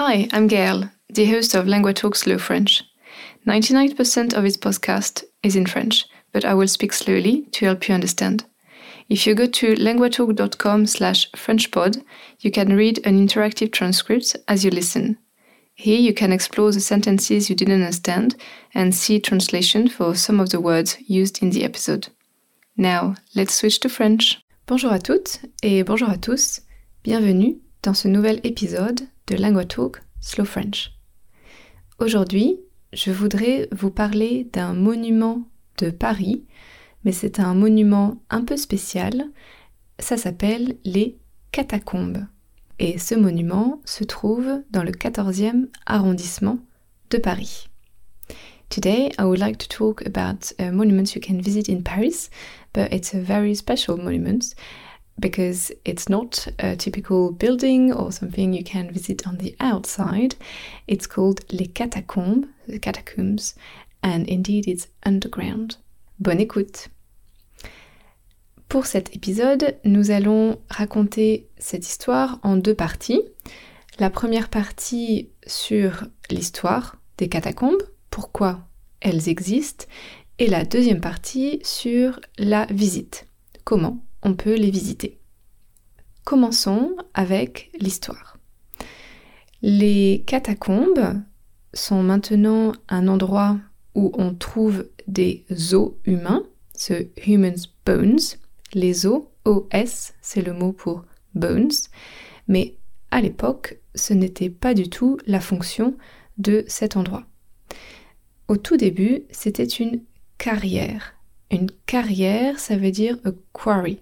Hi, I'm Gail, the host of Lingua Talk Slow French. 99% of its podcast is in French, but I will speak slowly to help you understand. If you go to linguatalk.com slash frenchpod, you can read an interactive transcript as you listen. Here you can explore the sentences you didn't understand and see translation for some of the words used in the episode. Now, let's switch to French. Bonjour à toutes et bonjour à tous. Bienvenue dans ce nouvel épisode de Lingua Talk Slow French. Aujourd'hui, je voudrais vous parler d'un monument de Paris mais c'est un monument un peu spécial. Ça s'appelle les catacombes. Et ce monument se trouve dans le 14e arrondissement de Paris. Today, I would like to talk about a monument you can visit in Paris, but it's a very special monument because it's not a typical building or something you can visit on the outside. It's called Les Catacombes, the catacombs, and indeed it's underground. Bonne écoute Pour cet épisode, nous allons raconter cette histoire en deux parties. La première partie sur l'histoire des catacombes, pourquoi elles existent, et la deuxième partie sur la visite, comment on peut les visiter? Commençons avec l'histoire. Les catacombes sont maintenant un endroit où on trouve des os humains, ce Human's Bones, les os, OS, c'est le mot pour bones, mais à l'époque, ce n'était pas du tout la fonction de cet endroit. Au tout début, c'était une carrière. Une carrière, ça veut dire a quarry.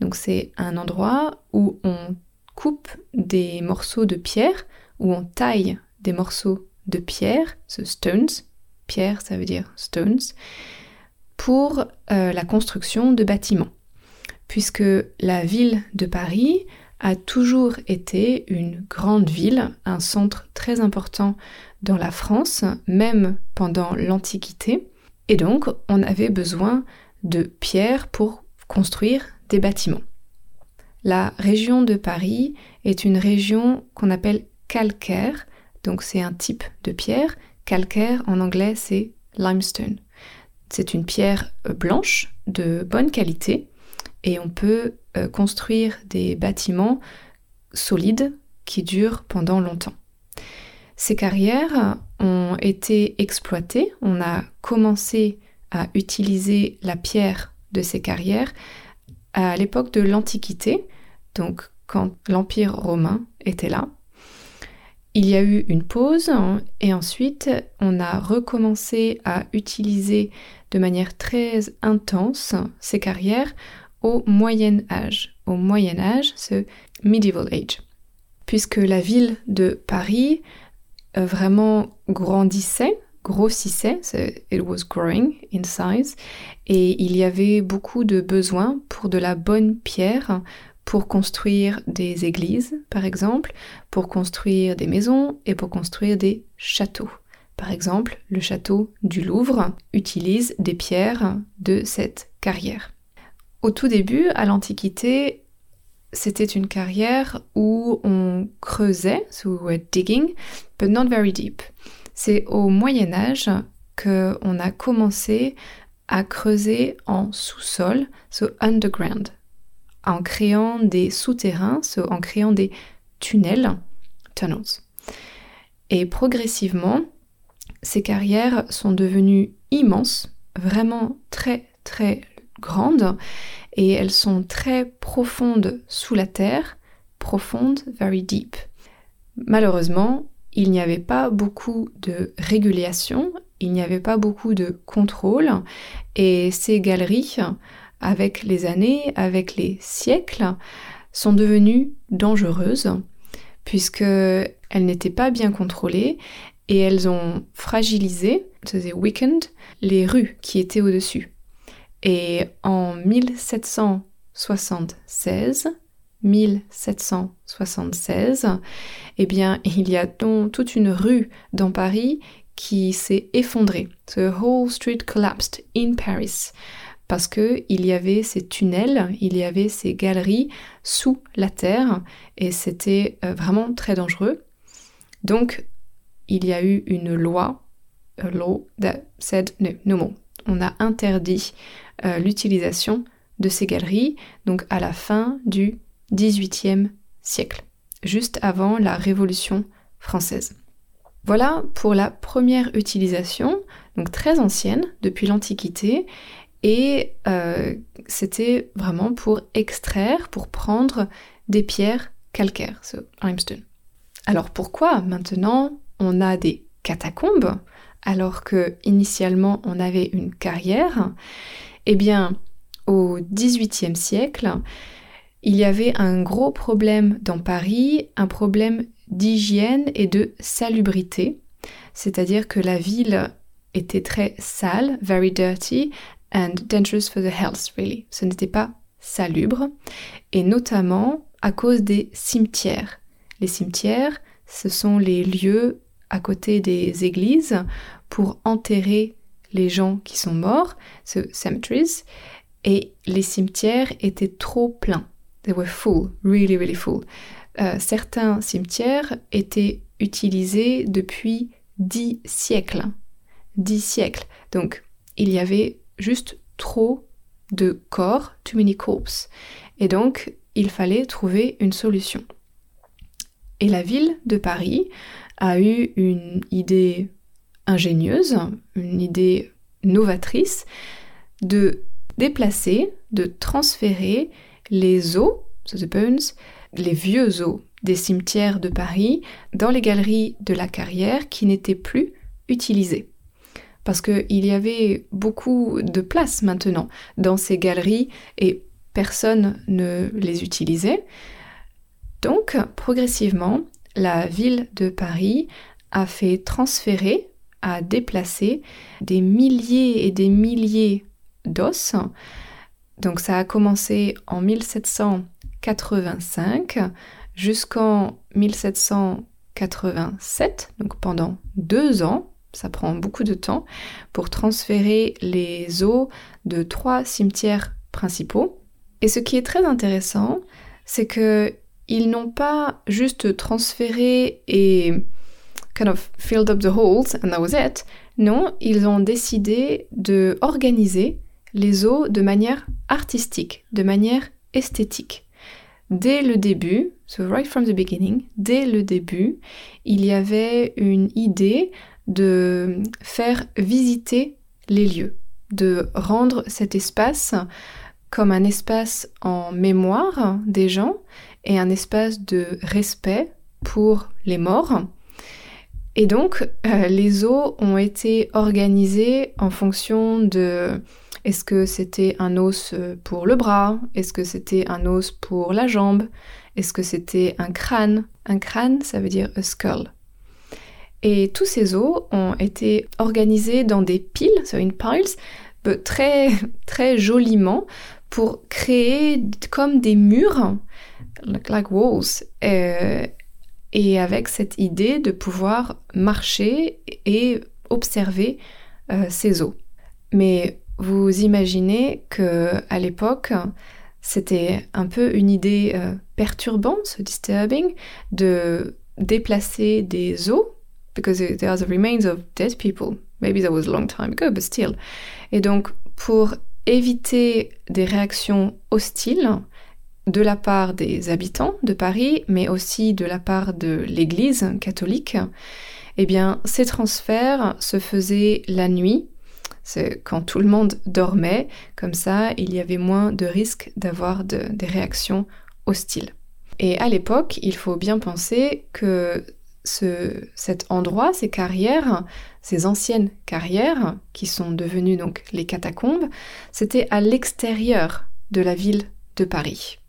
Donc c'est un endroit où on coupe des morceaux de pierre, où on taille des morceaux de pierre, ce stones, pierre ça veut dire stones, pour euh, la construction de bâtiments. Puisque la ville de Paris a toujours été une grande ville, un centre très important dans la France, même pendant l'Antiquité, et donc on avait besoin de pierres pour construire des bâtiments. La région de Paris est une région qu'on appelle calcaire, donc c'est un type de pierre. Calcaire en anglais c'est limestone. C'est une pierre blanche de bonne qualité et on peut euh, construire des bâtiments solides qui durent pendant longtemps. Ces carrières ont été exploitées, on a commencé à utiliser la pierre de ces carrières à l'époque de l'Antiquité, donc quand l'Empire romain était là. Il y a eu une pause hein, et ensuite on a recommencé à utiliser de manière très intense ces carrières au Moyen Âge. Au Moyen Âge, ce Medieval Age. Puisque la ville de Paris euh, vraiment grandissait, grossissait, it was growing in size, et il y avait beaucoup de besoins pour de la bonne pierre pour construire des églises, par exemple, pour construire des maisons et pour construire des châteaux. Par exemple, le château du Louvre utilise des pierres de cette carrière. Au tout début, à l'Antiquité, c'était une carrière où on creusait, so we were digging, but not very deep. C'est au Moyen Âge qu'on a commencé à creuser en sous-sol, so underground, en créant des souterrains, so en créant des tunnels, tunnels. Et progressivement, ces carrières sont devenues immenses, vraiment très très grandes et elles sont très profondes sous la terre, profondes, very deep. Malheureusement, il n'y avait pas beaucoup de régulation, il n'y avait pas beaucoup de contrôle et ces galeries, avec les années, avec les siècles, sont devenues dangereuses puisqu'elles n'étaient pas bien contrôlées et elles ont fragilisé, weakened, les rues qui étaient au-dessus. Et en 1776, 1776, eh bien, il y a donc toute une rue dans Paris qui s'est effondrée. The whole street collapsed in Paris. Parce que il y avait ces tunnels, il y avait ces galeries sous la terre et c'était euh, vraiment très dangereux. Donc, il y a eu une loi, a law that said no, no more. On a interdit euh, l'utilisation de ces galeries, donc à la fin du XVIIIe siècle, juste avant la Révolution française. Voilà pour la première utilisation, donc très ancienne, depuis l'Antiquité, et euh, c'était vraiment pour extraire, pour prendre des pierres calcaires, so limestone. Alors pourquoi maintenant on a des catacombes alors que initialement on avait une carrière? Eh bien, au XVIIIe siècle, il y avait un gros problème dans Paris, un problème d'hygiène et de salubrité, c'est-à-dire que la ville était très sale, very dirty, and dangerous for the health, really. Ce n'était pas salubre, et notamment à cause des cimetières. Les cimetières, ce sont les lieux à côté des églises pour enterrer les gens qui sont morts, so cemeteries, et les cimetières étaient trop pleins. They were full, really, really full. Euh, certains cimetières étaient utilisés depuis dix siècles. Dix siècles. Donc, il y avait juste trop de corps, too many corpses. Et donc, il fallait trouver une solution. Et la ville de Paris a eu une idée ingénieuse, une idée novatrice de déplacer, de transférer les os, les vieux os des cimetières de Paris dans les galeries de la carrière qui n'étaient plus utilisées. Parce qu'il y avait beaucoup de place maintenant dans ces galeries et personne ne les utilisait. Donc, progressivement, la ville de Paris a fait transférer, a déplacer des milliers et des milliers d'os. Donc ça a commencé en 1785 jusqu'en 1787, donc pendant deux ans, ça prend beaucoup de temps, pour transférer les os de trois cimetières principaux. Et ce qui est très intéressant, c'est que ils n'ont pas juste transféré et kind of filled up the holes and that was it. Non, ils ont décidé de organiser les os de manière artistique, de manière esthétique. Dès le début, so right from the beginning, dès le début, il y avait une idée de faire visiter les lieux, de rendre cet espace comme un espace en mémoire des gens et un espace de respect pour les morts. Et donc, euh, les os ont été organisés en fonction de est-ce que c'était un os pour le bras? Est-ce que c'était un os pour la jambe? Est-ce que c'était un crâne? Un crâne, ça veut dire a skull. Et tous ces os ont été organisés dans des piles, so in piles, très, très joliment pour créer comme des murs, like walls, euh, et avec cette idée de pouvoir marcher et observer euh, ces os. Mais vous imaginez que à l'époque, c'était un peu une idée euh, perturbante, disturbing, de déplacer des os, because there are the remains of dead people. Maybe that was a long time ago, but still. Et donc, pour éviter des réactions hostiles de la part des habitants de Paris, mais aussi de la part de l'Église catholique, eh bien, ces transferts se faisaient la nuit, c'est quand tout le monde dormait, comme ça, il y avait moins de risques d'avoir des réactions hostiles. Et à l'époque, il faut bien penser que cet endroit, ces carrières, ces anciennes carrières, qui sont devenues donc les catacombes, c'était à l'extérieur de la ville de Paris.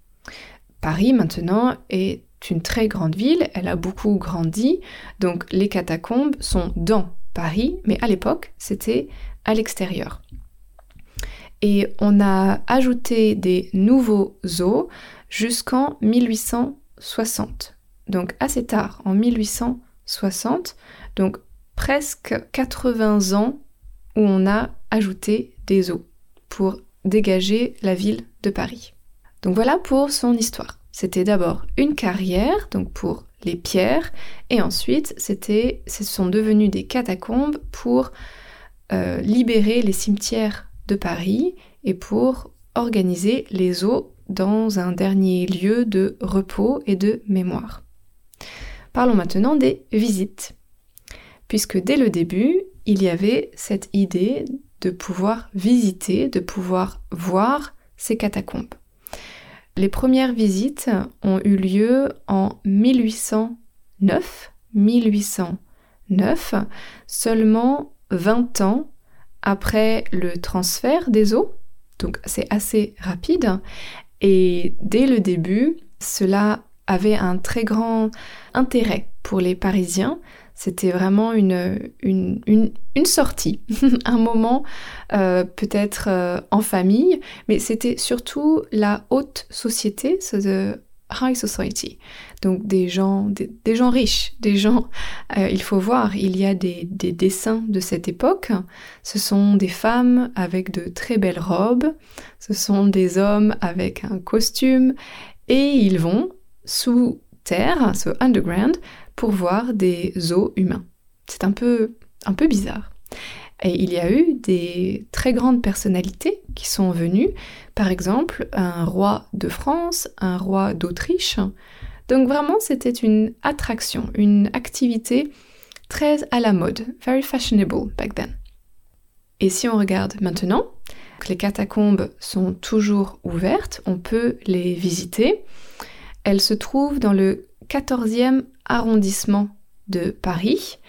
Paris maintenant est une très grande ville, elle a beaucoup grandi, donc les catacombes sont dans Paris, mais à l'époque c'était à l'extérieur. Et on a ajouté des nouveaux os jusqu'en 1860 donc assez tard, en 1860, donc presque 80 ans où on a ajouté des eaux pour dégager la ville de Paris. Donc voilà pour son histoire. C'était d'abord une carrière, donc pour les pierres, et ensuite c'était, ce sont devenus des catacombes pour euh, libérer les cimetières de Paris et pour organiser les eaux dans un dernier lieu de repos et de mémoire. Parlons maintenant des visites, puisque dès le début, il y avait cette idée de pouvoir visiter, de pouvoir voir ces catacombes. Les premières visites ont eu lieu en 1809, 1809, seulement 20 ans après le transfert des eaux, donc c'est assez rapide, et dès le début, cela avait un très grand intérêt pour les Parisiens. C'était vraiment une, une, une, sortie, un moment euh, peut-être euh, en famille, mais c'était surtout la haute société, so the high society. Donc des gens, des, gens riches, des gens, euh, il faut voir, il y a des, des, dessins de cette époque. Ce sont des femmes avec de très belles robes, ce sont des hommes avec un costume, et ils vont sous terre, sous underground, pour voir des os humains. C'est un peu, un peu bizarre. Et il y a eu des très grandes personnalités qui sont venues, par exemple un roi de France, un roi d'Autriche. Donc vraiment, c'était une attraction, une activité très à la mode, very fashionable back then. Et si on regarde maintenant, les catacombes sont toujours ouvertes, on peut les visiter. Elles se trouvent dans le 14e arrondissement de Paris.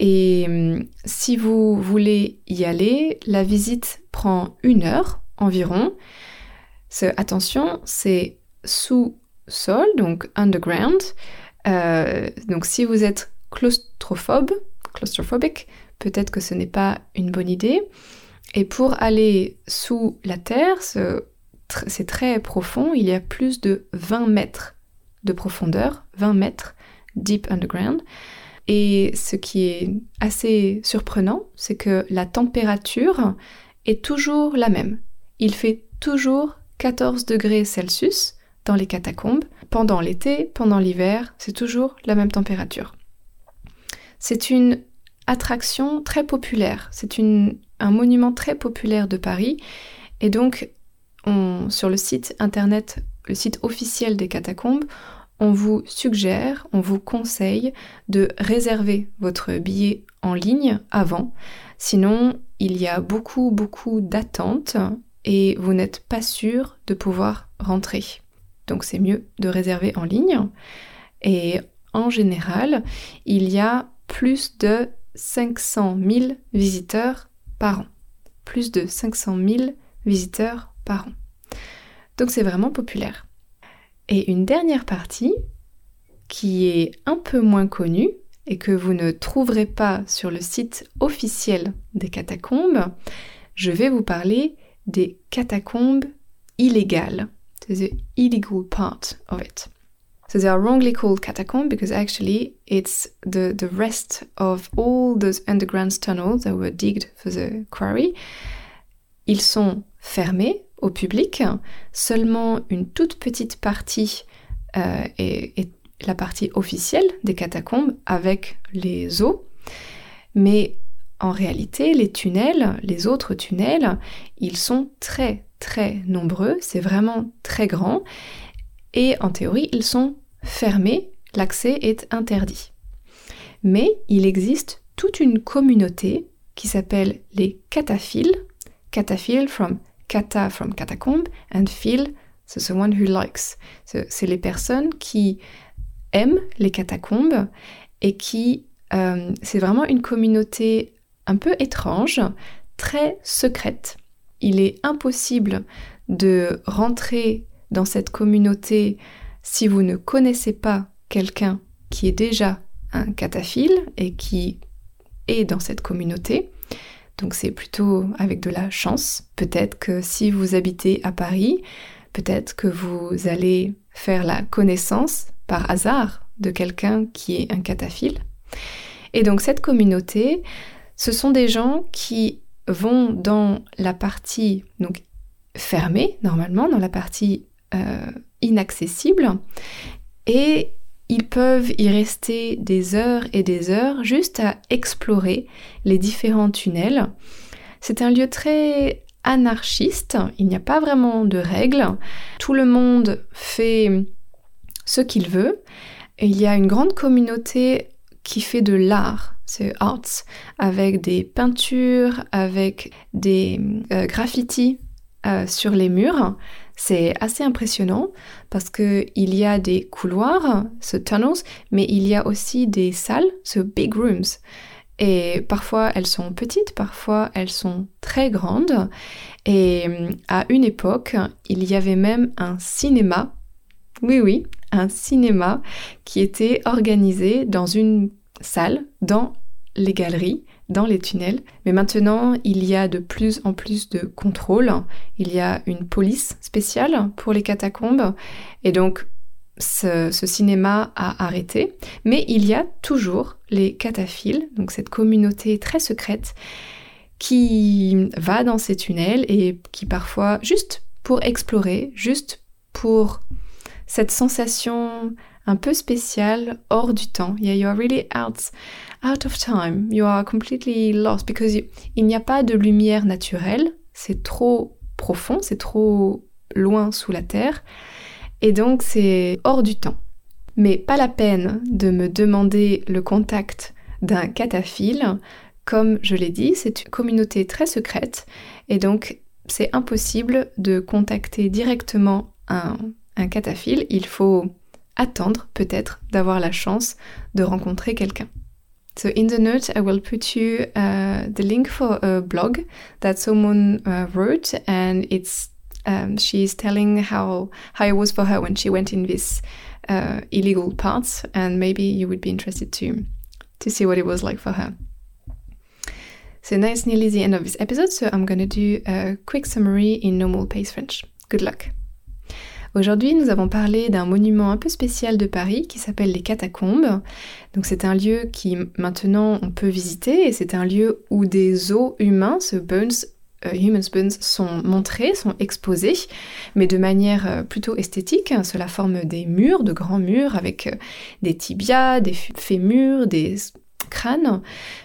Et hum, si vous voulez y aller, la visite prend une heure environ. attention, c'est sous-sol, donc underground. Euh, donc si vous êtes claustrophobe, claustrophobique, peut-être que ce n'est pas une bonne idée. Et pour aller sous la terre, c'est très profond, il y a plus de 20 mètres de profondeur, 20 mètres deep underground. Et ce qui est assez surprenant, c'est que la température est toujours la même. Il fait toujours 14 degrés Celsius dans les catacombes. Pendant l'été, pendant l'hiver, c'est toujours la même température. C'est une attraction très populaire, c'est un monument très populaire de Paris. Et donc, sur le site internet, le site officiel des catacombes, on vous suggère, on vous conseille de réserver votre billet en ligne avant. Sinon, il y a beaucoup, beaucoup d'attentes et vous n'êtes pas sûr de pouvoir rentrer. Donc c'est mieux de réserver en ligne. Et en général, il y a plus de 500 000 visiteurs par an. Plus de 500 000 visiteurs par an. Donc c'est vraiment populaire. Et une dernière partie qui est un peu moins connue et que vous ne trouverez pas sur le site officiel des catacombes, je vais vous parler des catacombes illégales. The illegal part of it. So they are wrongly called catacombs because actually it's the, the rest of all those underground tunnels that were digged for the quarry. Ils sont fermés au public. Seulement une toute petite partie euh, est, la partie officielle des catacombes avec les eaux. Mais en réalité, les tunnels, les autres tunnels, ils sont très très nombreux, c'est vraiment très grand. Et en théorie, ils sont fermés, l'accès est interdit. Mais il existe toute une communauté qui s'appelle les cataphiles, cataphiles from kata from catacombe and feel, c'est the one who likes. C'est les personnes qui aiment les catacombes et qui, euh, c'est vraiment une communauté un peu étrange, très secrète. Il est impossible de rentrer dans cette communauté si vous ne connaissez pas quelqu'un qui est déjà un cataphile et qui est dans cette communauté. Donc c'est plutôt avec de la chance. Peut-être que si vous habitez à Paris, peut-être que vous allez faire la connaissance par hasard de quelqu'un qui est un cataphile. Et donc cette communauté, ce sont des gens qui vont dans la partie fermée normalement, dans la partie euh, inaccessible, et ils peuvent y rester des heures et des heures juste à explorer les différents tunnels. C'est un lieu très anarchiste, il n'y a pas vraiment de règles, tout le monde fait ce qu'il veut, il y a une grande communauté qui fait de l'art, c'est arts, avec des peintures, avec des euh, graffitis euh, sur les murs. C'est assez impressionnant parce que il y a des couloirs, ce tunnels, mais il y a aussi des salles, ce big rooms. Et parfois elles sont petites, parfois elles sont très grandes. Et à une époque, il y avait même un cinéma. Oui, oui, un cinéma qui était organisé dans une salle, dans les galeries, dans les tunnels. Mais maintenant, il y a de plus en plus de contrôles. Il y a une police spéciale pour les catacombes. Et donc, ce, cinéma a arrêté. Mais il y a toujours les cataphiles, donc cette communauté très secrète qui va dans ces tunnels et qui parfois, juste pour explorer, juste pour cette sensation un peu spéciale hors du temps. Yeah, you are really out, out of time. You are completely lost because il n'y a pas de lumière naturelle. C'est trop profond, c'est trop loin sous la terre. Et donc c'est hors du temps. Mais pas la peine de me demander le contact d'un cataphile. Comme je l'ai dit, c'est une communauté très secrète et donc c'est impossible de contacter directement un, un cataphile. Il faut attendre peut-être d'avoir la chance de rencontrer quelqu'un. So in the note, I will put you uh, the link for a blog that someone uh, wrote, and it's um, she's telling how how it was for her when she went in this uh, illegal parts, and maybe you would be interested to to see what it was like for her. So now it's nearly the end of this episode, so I'm to do a quick summary in normal pace French. Good luck. Aujourd'hui, nous avons parlé d'un monument un peu spécial de Paris qui s'appelle les Catacombes. Donc c'est un lieu qui maintenant on peut visiter et c'est un lieu où des os humains, ce bones euh, Human sont montrés, sont exposés, mais de manière euh, plutôt esthétique. Cela forme des murs, de grands murs avec euh, des tibias, des fémurs, des crâne.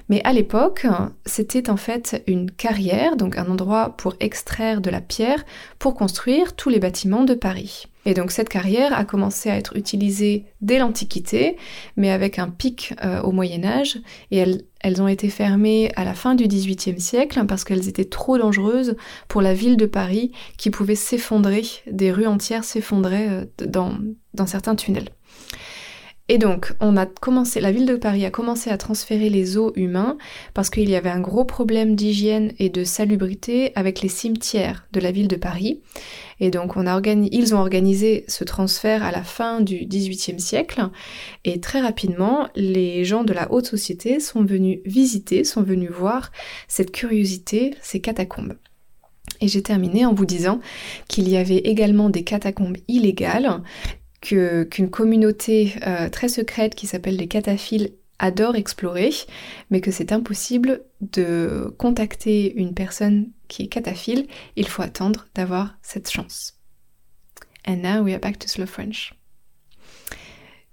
Mais à l'époque, c'était en fait une carrière, donc un endroit pour extraire de la pierre pour construire tous les bâtiments de Paris. Et donc cette carrière a commencé à être utilisée dès l'Antiquité, mais avec un pic euh, au Moyen Âge, et elles, ont été fermées à la fin du XVIIIe siècle parce qu'elles étaient trop dangereuses pour la ville de Paris qui pouvait s'effondrer, des rues entières s'effondraient euh, dans certains tunnels. Et donc, on a commencé, la ville de Paris a commencé à transférer les eaux humains parce qu'il y avait un gros problème d'hygiène et de salubrité avec les cimetières de la ville de Paris. Et donc, ils ont organisé ce transfert à la fin du XVIIIe siècle. Et très rapidement, les gens de la haute société sont venus visiter, sont venus voir cette curiosité, ces catacombes. Et j'ai terminé en vous disant qu'il y avait également des catacombes illégales qu'une communauté euh, très secrète qui s'appelle les cataphiles adore explorer, mais que c'est impossible de contacter une personne qui est cataphile, il faut attendre d'avoir cette chance. And now we are back to slow French.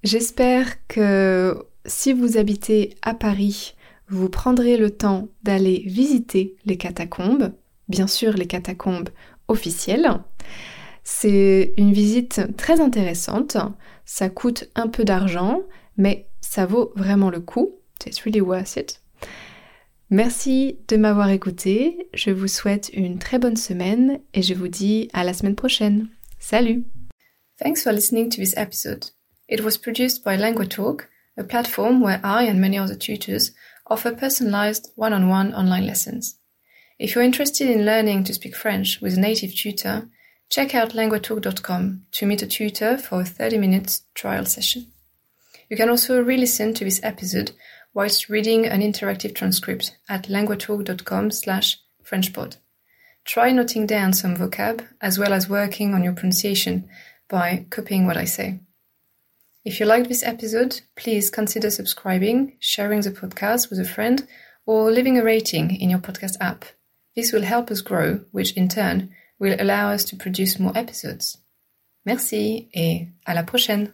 J'espère que si vous habitez à Paris, vous prendrez le temps d'aller visiter les catacombes, bien sûr les catacombes officielles, c'est une visite très intéressante. Ça coûte un peu d'argent, mais ça vaut vraiment le coup. It's really worth it. Merci de m'avoir écouté. Je vous souhaite une très bonne semaine et je vous dis à la semaine prochaine. Salut! Thanks for listening to this episode. It was produced by LanguaTalk, a platform where I and many other tutors offer personalized one-on-one online lessons. If you're interested in learning to speak French with a native tutor, check out languatalk.com to meet a tutor for a 30 minute trial session. You can also re-listen to this episode whilst reading an interactive transcript at languatalk.com slash frenchpod. Try noting down some vocab as well as working on your pronunciation by copying what I say. If you liked this episode, please consider subscribing, sharing the podcast with a friend, or leaving a rating in your podcast app. This will help us grow, which in turn will allow us to produce more episodes. Merci et à la prochaine!